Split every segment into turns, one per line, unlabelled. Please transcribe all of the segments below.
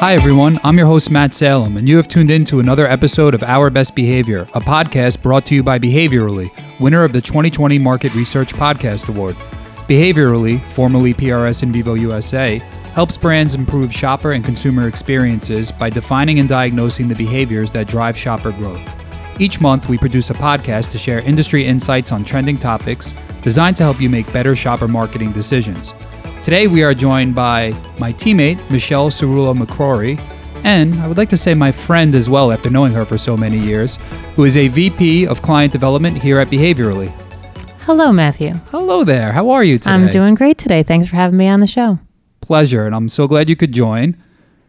Hi, everyone. I'm your host, Matt Salem, and you have tuned in to another episode of Our Best Behavior, a podcast brought to you by Behaviorally, winner of the 2020 Market Research Podcast Award. Behaviorally, formerly PRS In Vivo USA, helps brands improve shopper and consumer experiences by defining and diagnosing the behaviors that drive shopper growth. Each month, we produce a podcast to share industry insights on trending topics designed to help you make better shopper marketing decisions. Today, we are joined by my teammate, Michelle Cerullo McCrory, and I would like to say my friend as well after knowing her for so many years, who is a VP of Client Development here at Behaviorally.
Hello, Matthew.
Hello there. How are you today?
I'm doing great today. Thanks for having me on the show.
Pleasure, and I'm so glad you could join.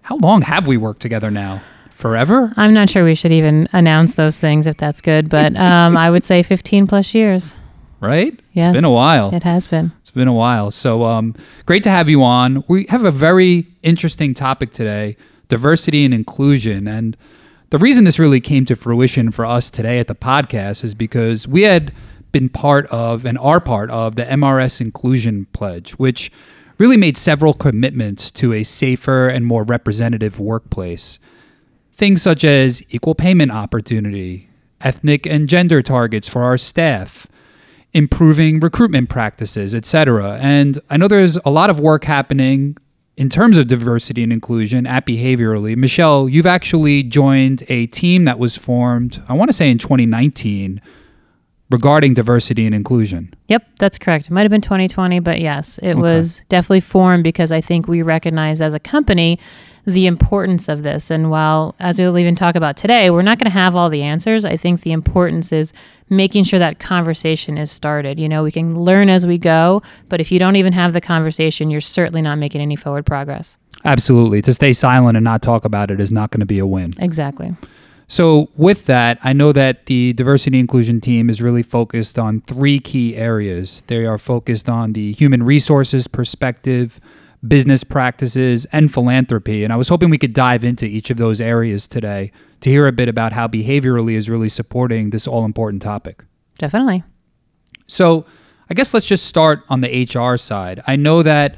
How long have we worked together now? Forever?
I'm not sure we should even announce those things if that's good, but um, I would say 15 plus years.
Right?
Yes.
It's been a while.
It has been.
It's been a while. So um, great to have you on. We have a very interesting topic today diversity and inclusion. And the reason this really came to fruition for us today at the podcast is because we had been part of and are part of the MRS Inclusion Pledge, which really made several commitments to a safer and more representative workplace. Things such as equal payment opportunity, ethnic and gender targets for our staff, improving recruitment practices, etc. And I know there's a lot of work happening in terms of diversity and inclusion at Behaviorally. Michelle, you've actually joined a team that was formed, I want to say in 2019, regarding diversity and inclusion.
Yep, that's correct. It might have been 2020, but yes, it
Okay.
was definitely formed because I think we recognize as a company the importance of this. And while, as we'll even talk about today, we're not going to have all the answers, I think the importance is making sure that conversation is started. You know, we can learn as we go, but if you don't even have the conversation, you're certainly not making any forward progress.
Absolutely. To stay silent and not talk about it is not going to be a win.
Exactly.
So, with that, I know that the diversity inclusion team is really focused on three key areas. They are focused on the human resources perspective, business practices, and philanthropy. And I was hoping we could dive into each of those areas today to hear a bit about how behaviorally is really supporting this all important topic.
Definitely.
So, I guess let's just start on the HR side. I know that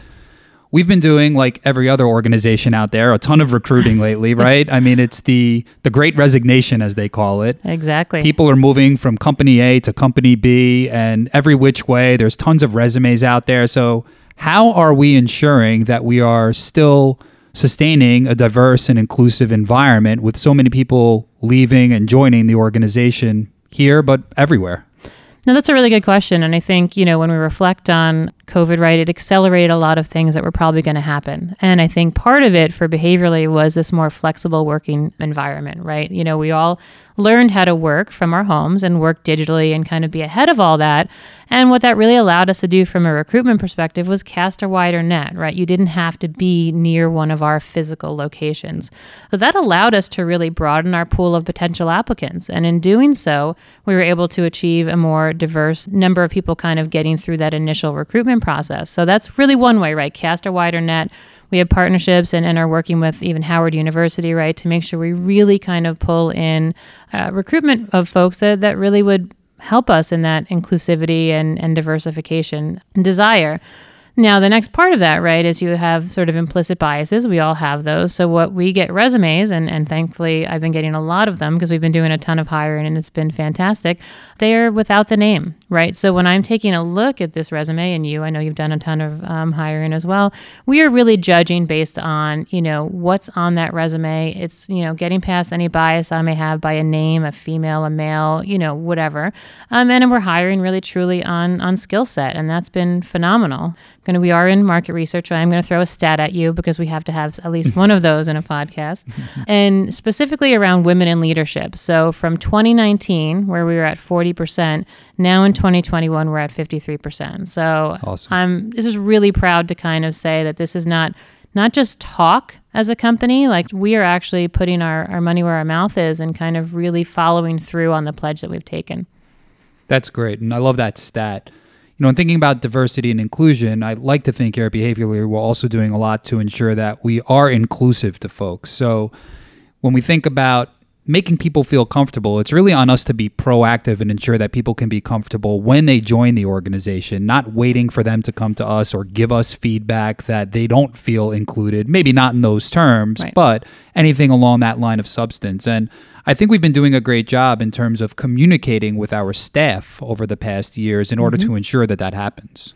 we've been doing like every other organization out there a ton of recruiting lately, right? I mean, it's the the great resignation as they call it.
Exactly.
People are moving from company A to company B and every which way. There's tons of resumes out there. So, how are we ensuring that we are still sustaining a diverse and inclusive environment with so many people leaving and joining the organization here, but everywhere?
No, that's a really good question. And I think, you know, when we reflect on COVID, right, it accelerated a lot of things that were probably going to happen. And I think part of it for behaviorally was this more flexible working environment, right? You know, we all learned how to work from our homes and work digitally and kind of be ahead of all that. And what that really allowed us to do from a recruitment perspective was cast a wider net, right? You didn't have to be near one of our physical locations. So that allowed us to really broaden our pool of potential applicants. And in doing so, we were able to achieve a more diverse number of people kind of getting through that initial recruitment process. So that's really one way, right? Cast a wider net. We have partnerships and, and are working with even Howard University, right, to make sure we really kind of pull in uh, recruitment of folks that, that really would help us in that inclusivity and, and diversification desire. Now, the next part of that, right, is you have sort of implicit biases. We all have those. So, what we get resumes, and, and thankfully I've been getting a lot of them because we've been doing a ton of hiring and it's been fantastic. They are without the name, right? So, when I'm taking a look at this resume, and you, I know you've done a ton of um, hiring as well, we are really judging based on, you know, what's on that resume. It's, you know, getting past any bias I may have by a name, a female, a male, you know, whatever. Um, and we're hiring really truly on, on skill set, and that's been phenomenal going to we are in market research. I'm going to throw a stat at you because we have to have at least one of those in a podcast, and specifically around women in leadership. So from 2019, where we were at 40 percent, now in 2021 we're at 53 percent. So
Awesome.
I'm this is really proud to kind of say that this is not not just talk as a company like we are actually putting our, our money where our mouth is and kind of really following through on the pledge that we've taken
That's great. And I love that stat. You know, in thinking about diversity and inclusion, I like to think here at Behaviorally, we're also doing a lot to ensure that we are inclusive to folks. So when we think about making people feel comfortable, it's really on us to be proactive and ensure that people can be comfortable when they join the organization, not waiting for them to come to us or give us feedback that they don't feel included. Maybe not in those terms,
Right.
but anything along that line of substance. And I think we've been doing a great job in terms of communicating with our staff over the past years in order to ensure that that happens.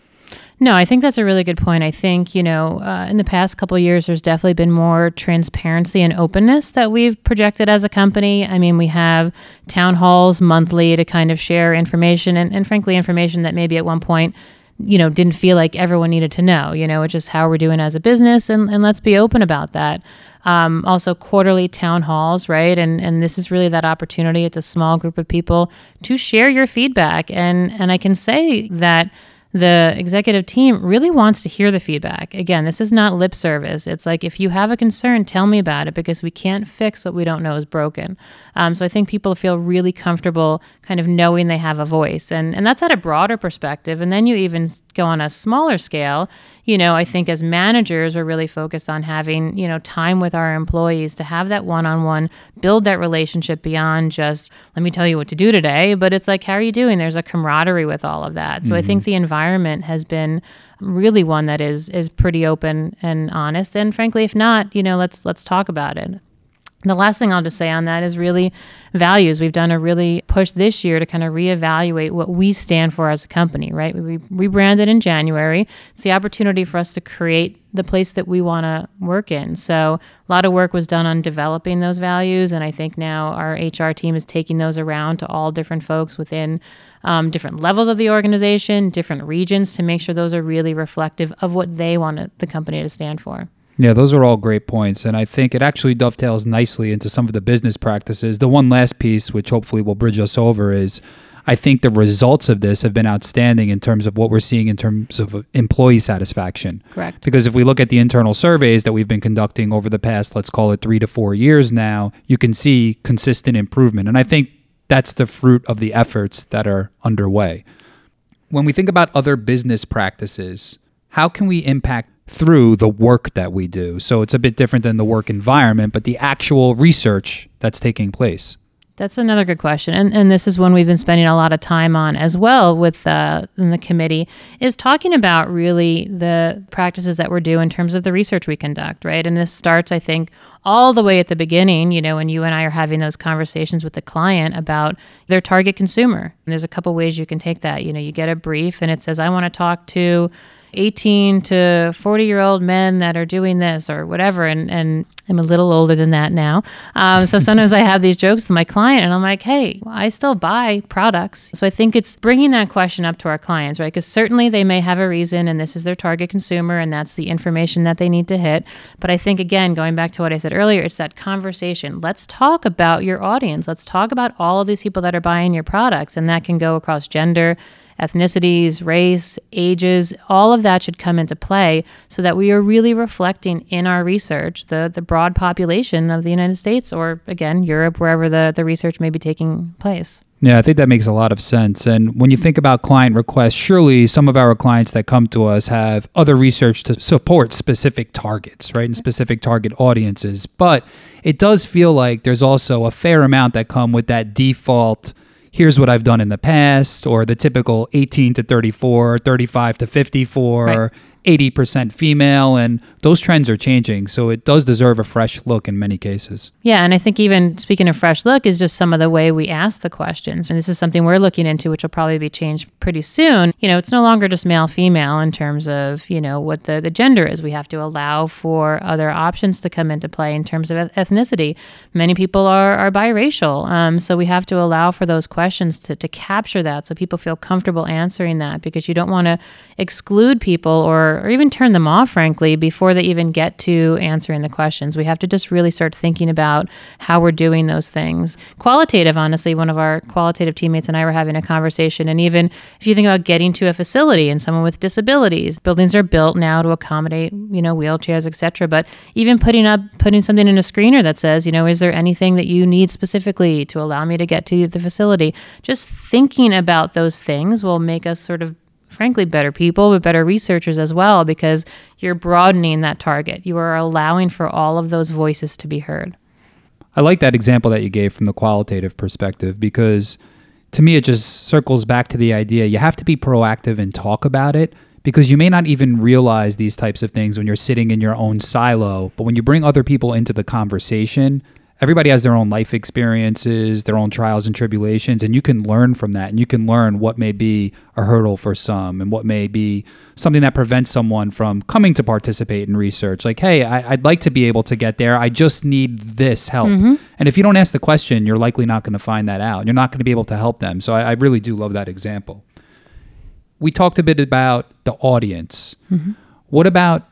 No, I think that's a really good point. I think, you know, uh, in the past couple of years, there's definitely been more transparency and openness that we've projected as a company. I mean, we have town halls monthly to kind of share information and, and frankly, information that maybe at one point, you know, didn't feel like everyone needed to know, you know, which is how we're doing as a business. And, and let's be open about that. Um, also, quarterly town halls, right? And and this is really that opportunity. It's a small group of people to share your feedback. And and I can say that the executive team really wants to hear the feedback. Again, this is not lip service. It's like if you have a concern, tell me about it because we can't fix what we don't know is broken. Um, so I think people feel really comfortable kind of knowing they have a voice, and and that's at a broader perspective. And then you even go on a smaller scale. You know, I think as managers, we're really focused on having you know time with our employees to have that one-on-one, build that relationship beyond just let me tell you what to do today. But it's like, how are you doing? There's a camaraderie with all of that. So I think mm-hmm. the environment has been really one that is is pretty open and honest. And frankly, if not, you know, let's let's talk about it. The last thing I'll just say on that is really values. We've done a really push this year to kind of reevaluate what we stand for as a company, right? We rebranded in January. It's the opportunity for us to create the place that we want to work in. So a lot of work was done on developing those values, and I think now our HR team is taking those around to all different folks within um, different levels of the organization, different regions, to make sure those are really reflective of what they want the company to stand for.
Yeah, those are all great points. And I think it actually dovetails nicely into some of the business practices. The one last piece, which hopefully will bridge us over, is I think the results of this have been outstanding in terms of what we're seeing in terms of employee satisfaction.
Correct.
Because if we look at the internal surveys that we've been conducting over the past, let's call it three to four years now, you can see consistent improvement. And I think that's the fruit of the efforts that are underway. When we think about other business practices, how can we impact through the work that we do? So it's a bit different than the work environment, but the actual research that's taking place.
That's another good question, and and this is one we've been spending a lot of time on as well with uh, in the committee is talking about really the practices that we're doing in terms of the research we conduct, right? And this starts, I think, all the way at the beginning. You know, when you and I are having those conversations with the client about their target consumer, and there's a couple ways you can take that. You know, you get a brief, and it says, "I want to talk to." 18 to 40 year old men that are doing this or whatever and and I'm a little older than that now. Um, so sometimes I have these jokes with my client and I'm like hey I still buy products. So I think it's bringing that question up to our clients right? Because certainly they may have a reason and this is their target consumer and that's the information that they need to hit. But I think again going back to what I said earlier it's that conversation. Let's talk about your audience. Let's talk about all of these people that are buying your products and that can go across gender ethnicities, race, ages, all of that should come into play so that we are really reflecting in our research the, the broad population of the United States or, again, Europe, wherever the, the research may be taking place.
Yeah, I think that makes a lot of sense. And when you think about client requests, surely some of our clients that come to us have other research to support specific targets, right? And specific target audiences. But it does feel like there's also a fair amount that come with that default here's what I've done in the past, or the typical 18 to 34, 35 to 54,
Right.
80% female. And those trends are changing. So it does deserve a fresh look in many cases.
Yeah, and I think even speaking of fresh look is just some of the way we ask the questions. And this is something we're looking into, which will probably be changed pretty soon. You know, it's no longer just male female in terms of, you know, what the, the gender is. We have to allow for other options to come into play in terms of ethnicity. Many people are, are biracial. Um, so we have to allow for those questions to, to capture that so people feel comfortable answering that because you don't want to exclude people or, even turn them off, frankly, before they even get to answering the questions. We have to just really start thinking about how we're doing those things. Qualitative, honestly, one of our qualitative teammates and I were having a conversation. And even if you think about getting to a facility and someone with disabilities, buildings are built now to accommodate, you know, wheelchairs, etc. But even putting up putting something in a screener that says, you know, is there anything that you need specifically to allow me to get to the facility? Just thinking about those things will make us sort of frankly better people but better researchers as well because you're broadening that target you are allowing for all of those voices to be heard
I like that example that you gave from the qualitative perspective because to me, it just circles back to the idea you have to be proactive and talk about it because you may not even realize these types of things when you're sitting in your own silo. But when you bring other people into the conversation, everybody has their own life experiences, their own trials and tribulations, and you can learn from that. And you can learn what may be a hurdle for some and what may be something that prevents someone from coming to participate in research. Like, hey, I, would like to be able to get there. I just need this help. Mm-hmm. And if you don't ask the question, you're likely not going to find that out. You're not going to be able to help them. So I, I, really do love that example. We talked a bit about the audience. Mm-hmm. What about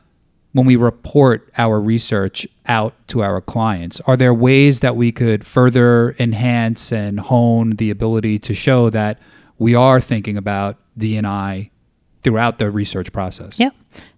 when we report our research out to our clients? Are there ways that we could further enhance and hone the ability to show that we are thinking about D&I throughout the research process?
Yeah.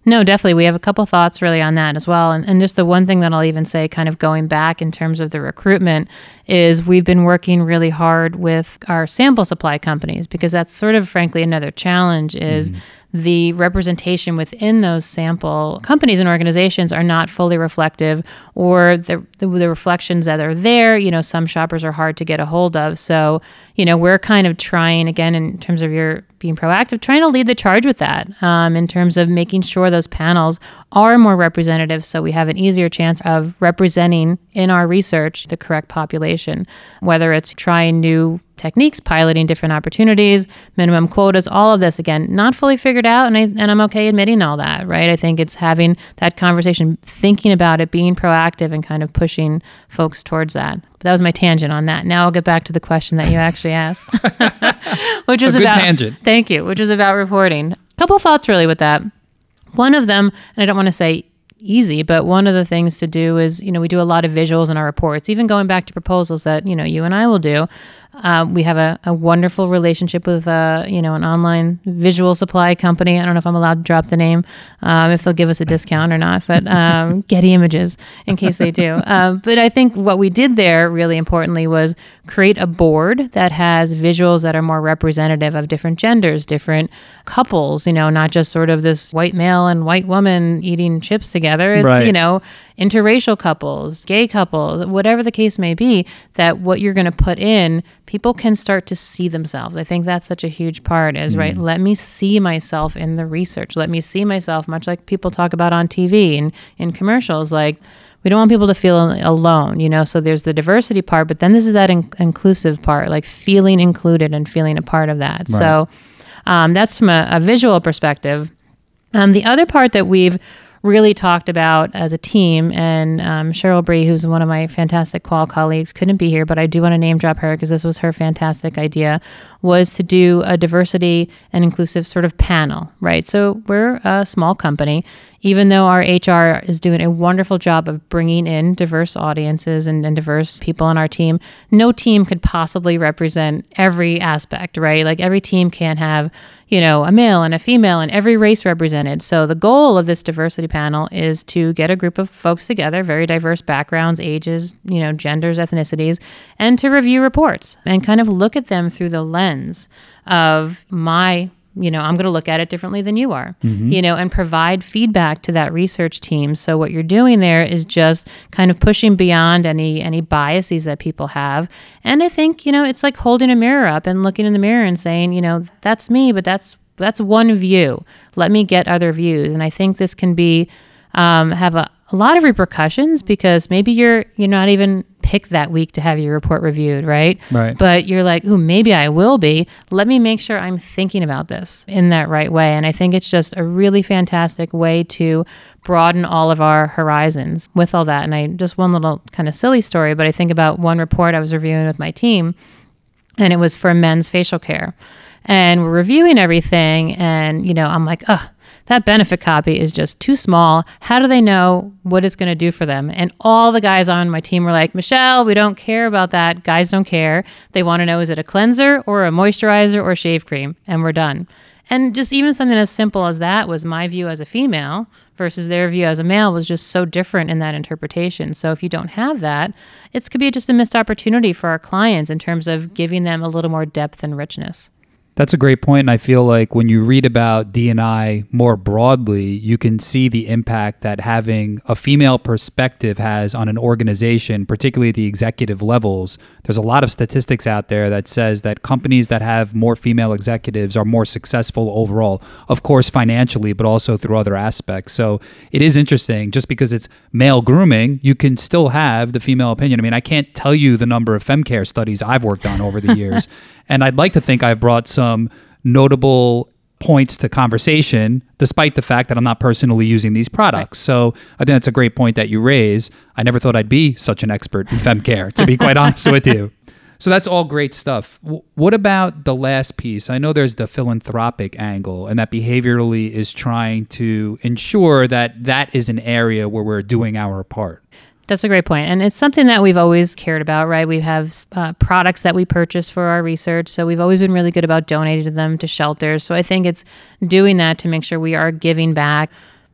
No, definitely. We have a couple thoughts really on that as well. And, and just the one thing that I'll even say, kind of going back in terms of the recruitment, is we've been working really hard with our sample supply companies because that's sort of, frankly, another challenge is. Mm the representation within those sample companies and organizations are not fully reflective or the, the, the, reflections that are there you know some shoppers are hard to get a hold of so you know we're kind of trying again in terms of your being proactive trying to lead the charge with that um, in terms of making sure those panels are more representative so we have an easier chance of representing in our research the correct population whether it's trying new techniques, piloting different opportunities, minimum quotas, all of this again, not fully figured out. And, I, and I'm okay admitting all that, right? I think it's having that conversation, thinking about it, being proactive, and kind of pushing folks towards that. But that was my tangent on that. Now I'll get back to the question that you actually asked, which was about
tangent.
Thank you, which was about reporting. A couple thoughts really with that. One of them, and I don't want to say easy but one of the things to do is you know we do a lot of visuals in our reports even going back to proposals that you know you and i will do um, we have a, a, wonderful relationship with uh, you know an online visual supply company. I don't know if I'm allowed to drop the name, um, if they'll give us a discount or not, but um, Getty Images in case they do. Um, but I think what we did there really importantly was create a board that has visuals that are more representative of different genders, different couples. You know, not just sort of this white male and white woman eating chips together. It's right. you know interracial couples, gay couples, whatever the case may be, that what you're going to put in, people can start to see themselves. I think that's such a huge part is, mm. right? Let me see myself in the research. Let me see myself, much like people talk about on TV and in commercials. Like, we don't want people to feel alone, you know? So there's the diversity part, but then this is that in- inclusive part, like feeling included and feeling a part of that. Right. So um, that's from a, a visual perspective. Um, the other part that we've really talked about as a team. And um, Cheryl Bree, who's one of my fantastic qual colleagues, couldn't be here, but I do want to name drop her because this was her fantastic idea, was to do a diversity and inclusive sort of panel, right? So we're a small company even though our HR is doing a wonderful job of bringing in diverse audiences and, and, diverse people on our team, no team could possibly represent every aspect, right? Like every team can't have, you know, a male and a female and every race represented. So the goal of this diversity panel is to get a group of folks together, very diverse backgrounds, ages, you know, genders, ethnicities, and to review reports and kind of look at them through the lens of my you know, I'm going to look at it differently than you are, mm-hmm. you know, and provide feedback to that research team. So what you're doing there is just kind of pushing beyond any any biases that people have. And I think, you know, it's like holding a mirror up and looking in the mirror and saying, you know, that's me, but that's that's one view. Let me get other views. And I think this can be um, have a, a lot of repercussions because maybe you're you're not even picked that week to have your report reviewed, right?
Right.
But you're like, oh, maybe I will be. Let me make sure I'm thinking about this in that right way." And I think it's just a really fantastic way to broaden all of our horizons with all that. And I just one little kind of silly story, but I think about one report I was reviewing with my team, and it was for men's facial care. And we're reviewing everything, and you know, I'm like, "Oh, that benefit copy is just too small. How do they know what it's going to do for them? And all the guys on my team were like, Michelle, we don't care about that. Guys don't care. They want to know is it a cleanser or a moisturizer or shave cream? And we're done. And just even something as simple as that was my view as a female versus their view as a male was just so different in that interpretation. So if you don't have that, it could be just a missed opportunity for our clients in terms of giving them a little more depth and richness.
That's a great point, and I feel like when you read about D&I more broadly, you can see the impact that having a female perspective has on an organization, particularly at the executive levels. There's a lot of statistics out there that says that companies that have more female executives are more successful overall, of course financially, but also through other aspects. So it is interesting. Just because it's male grooming, you can still have the female opinion. I mean, I can't tell you the number of femcare studies I've worked on over the years. And I'd like to think I've brought some notable points to conversation, despite the fact that I'm not personally using these products. Right. So I think that's a great point that you raise. I never thought I'd be such an expert in fem care, to be quite honest with you. So that's all great stuff. W- what about the last piece? I know there's the philanthropic angle, and that behaviorally is trying to ensure that that is an area where we're doing our part.
That's a great point. And it's something that we've always cared about, right? We have uh, products that we purchase for our research. So we've always been really good about donating them to shelters. So I think it's doing that to make sure we are giving back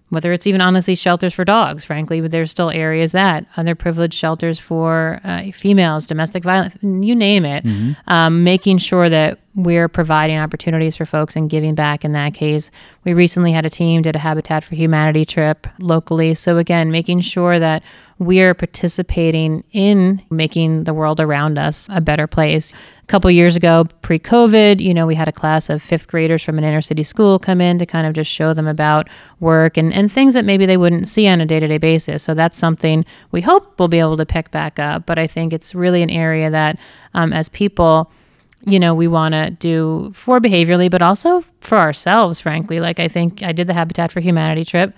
whether it's even honestly shelters for dogs, frankly, but there's still areas that underprivileged shelters for uh, females, domestic violence, you name it, mm-hmm. um, making sure that we're providing opportunities for folks and giving back in that case. We recently had a team did a Habitat for Humanity trip locally. So again, making sure that we're participating in making the world around us a better place. A couple years ago, pre-COVID, you know, we had a class of fifth graders from an inner city school come in to kind of just show them about work and, and things that maybe they wouldn't see on a day-to-day basis. So that's something we hope we'll be able to pick back up. But I think it's really an area that um, as people you know, we want to do for behaviorally, but also for ourselves, frankly. Like, I think I did the Habitat for Humanity trip.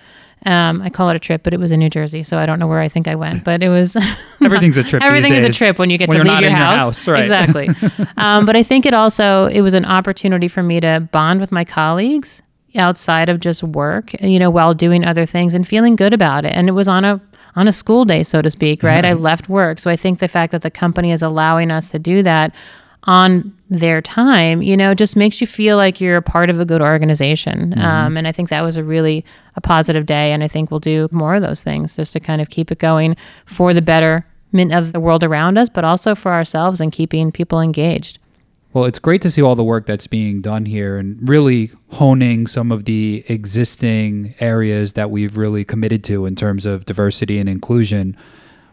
Um, I call it a trip, but it was in New Jersey, so I don't know where I think I went. But it was
everything's a trip.
everything is a trip when you get
when
to leave your house.
house right.
Exactly. um, but I think it also it was an opportunity for me to bond with my colleagues outside of just work, you know, while doing other things and feeling good about it. And it was on a on a school day, so to speak, right? I left work, so I think the fact that the company is allowing us to do that on their time, you know, just makes you feel like you're a part of a good organization. Mm-hmm. Um, and I think that was a really a positive day. And I think we'll do more of those things just to kind of keep it going for the betterment of the world around us, but also for ourselves and keeping people engaged.
Well, it's great to see all the work that's being done here and really honing some of the existing areas that we've really committed to in terms of diversity and inclusion.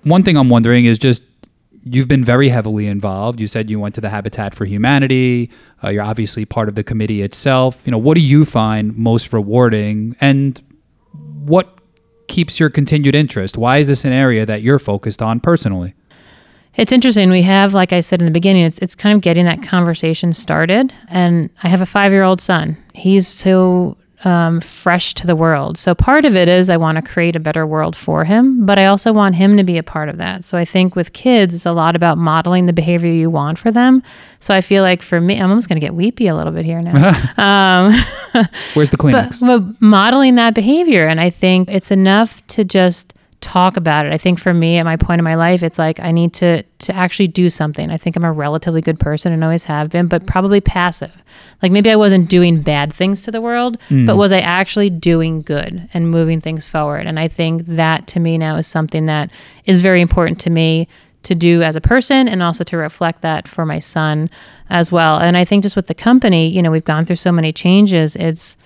One thing I'm wondering is just you've been very heavily involved. You said you went to the Habitat for Humanity. Uh, you're obviously part of the committee itself. You know, what do you find most rewarding, and what keeps your continued interest? Why is this an area that you're focused on personally?
It's interesting. We have, like I said in the beginning, it's it's kind of getting that conversation started. And I have a five year old son. He's so um, fresh to the world. So part of it is I want to create a better world for him, but I also want him to be a part of that. So I think with kids, it's a lot about modeling the behavior you want for them. So I feel like for me, I'm almost going to get weepy a little bit here now.
um, Where's the Kleenex?
But, but modeling that behavior, and I think it's enough to just talk about it. I think for me at my point in my life, it's like I need to to actually do something. I think I'm a relatively good person and always have been, but probably passive. Like maybe I wasn't doing bad things to the world, mm. but was I actually doing good and moving things forward? And I think that to me now is something that is very important to me to do as a person and also to reflect that for my son as well. And I think just with the company, you know, we've gone through so many changes. It's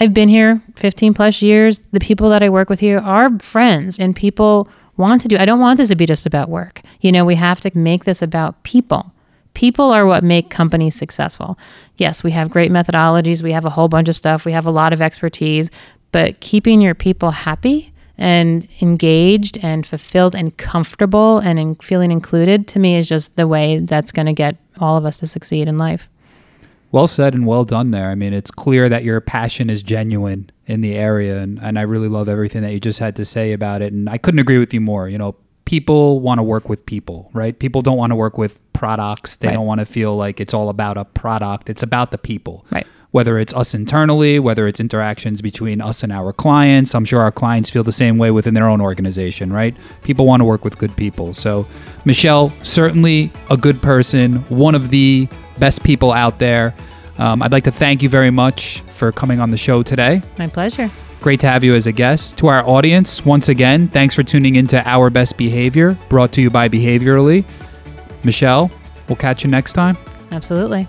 I've been here 15 plus years. The people that I work with here are friends and people want to do. I don't want this to be just about work. You know, we have to make this about people. People are what make companies successful. Yes, we have great methodologies, we have a whole bunch of stuff, we have a lot of expertise, but keeping your people happy and engaged and fulfilled and comfortable and in feeling included to me is just the way that's going to get all of us to succeed in life.
Well said and well done there. I mean, it's clear that your passion is genuine in the area, and, and I really love everything that you just had to say about it. And I couldn't agree with you more. You know, people want to work with people, right? People don't want to work with products. They right. don't want to feel like it's all about a product. It's about the people.
Right.
Whether it's us internally, whether it's interactions between us and our clients. I'm sure our clients feel the same way within their own organization, right? People want to work with good people. So, Michelle, certainly a good person, one of the best people out there. Um, I'd like to thank you very much for coming on the show today.
My pleasure.
Great to have you as a guest. To our audience, once again, thanks for tuning into Our Best Behavior, brought to you by Behaviorally. Michelle, we'll catch you next time.
Absolutely.